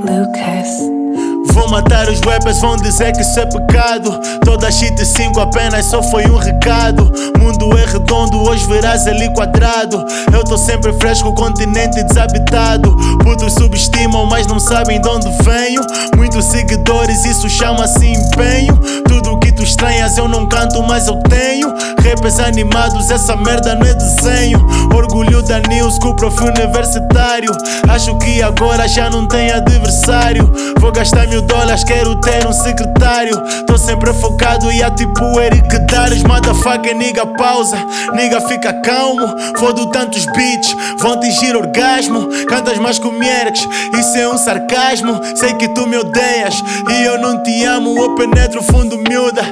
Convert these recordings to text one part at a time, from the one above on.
Lucas. Vou matar os rappers, vão dizer que isso é pecado. Toda shit 5 apenas só foi um recado. Mundo é redondo, hoje verás ali quadrado. Eu tô sempre fresco, continente desabitado. Putos subestimam, mas não sabem de onde venho. Muitos seguidores, isso chama-se empenho. Que estranhas eu não canto, mas eu tenho. Rappers animados, essa merda não é desenho. Orgulho da News, com o prof universitário. Acho que agora já não tem adversário. Vou gastar mil dólares, quero ter um secretário. Tô sempre focado e há tipo Eric Dares. Motherfucker, nigga, pausa. Nigga, fica calmo. Fodo tantos beats, vão atingir orgasmo. Cantas mais que o isso é um sarcasmo. Sei que tu me odeias e eu não te amo. Eu penetro fundo miúda,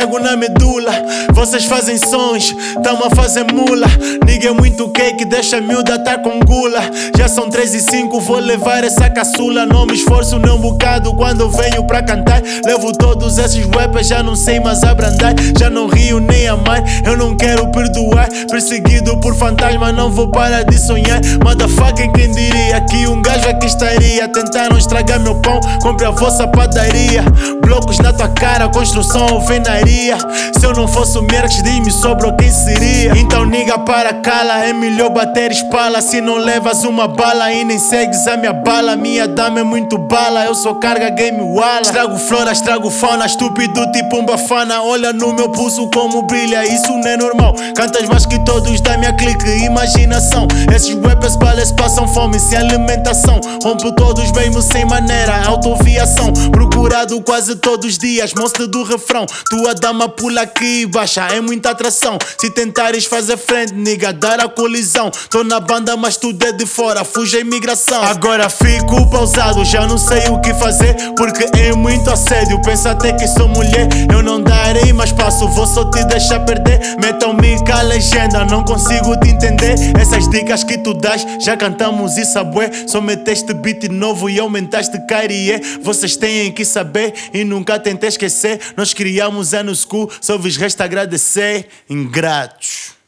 chego na medula. Vocês fazem sons, tamo a fazer mula. Nigga é muito cake, deixa a miúda tá com gula. Já são 3 e 5, vou levar essa caçula. Não me esforço nem um bocado quando venho pra cantar. Levo todos esses rappers, já não sei mais abrandar. Já não rio nem amar, eu não quero perdoar. Perseguido por fantasma, não vou parar de sonhar. Motherfucking, quem diria que um gajo aqui estaria? Tentaram estragar meu pão, compre a vossa padaria. Blocos construção alvenaria. Se eu não fosse o Merx, diz-me sobrou quem seria. Então, niga para cala, é melhor bater espala. Se não levas uma bala e nem segues a minha bala, minha dama é muito bala. Eu sou carga game wala. Estrago flora, estrago fauna, estúpido tipo um bafana. Olha no meu pulso como brilha, isso não é normal. Cantas mais que todos da minha clique, imaginação. Esses rappers balas passam fome sem alimentação. Rompo todos mesmo sem maneira, autoviação. Procurado quase todos os dias, monstro do refrão. Tua dama pula aqui e baixa, é muita atração. Se tentares fazer frente, nigga, dar a colisão. Tô na banda, mas tudo é de fora, fuja a imigração. Agora fico pausado, já não sei o que fazer, porque é muito assédio. Pensa até que sou mulher, eu não darei mais passo, vou só te deixar perder. Metam-me com a legenda, não consigo te entender. Essas dicas que tu dás, já cantamos isso a bué. Só meteste beat novo e aumentaste carie. Vocês têm que saber e nunca tentei esquecer. Nós criamos anos school, só vos resta agradecer, ingratos.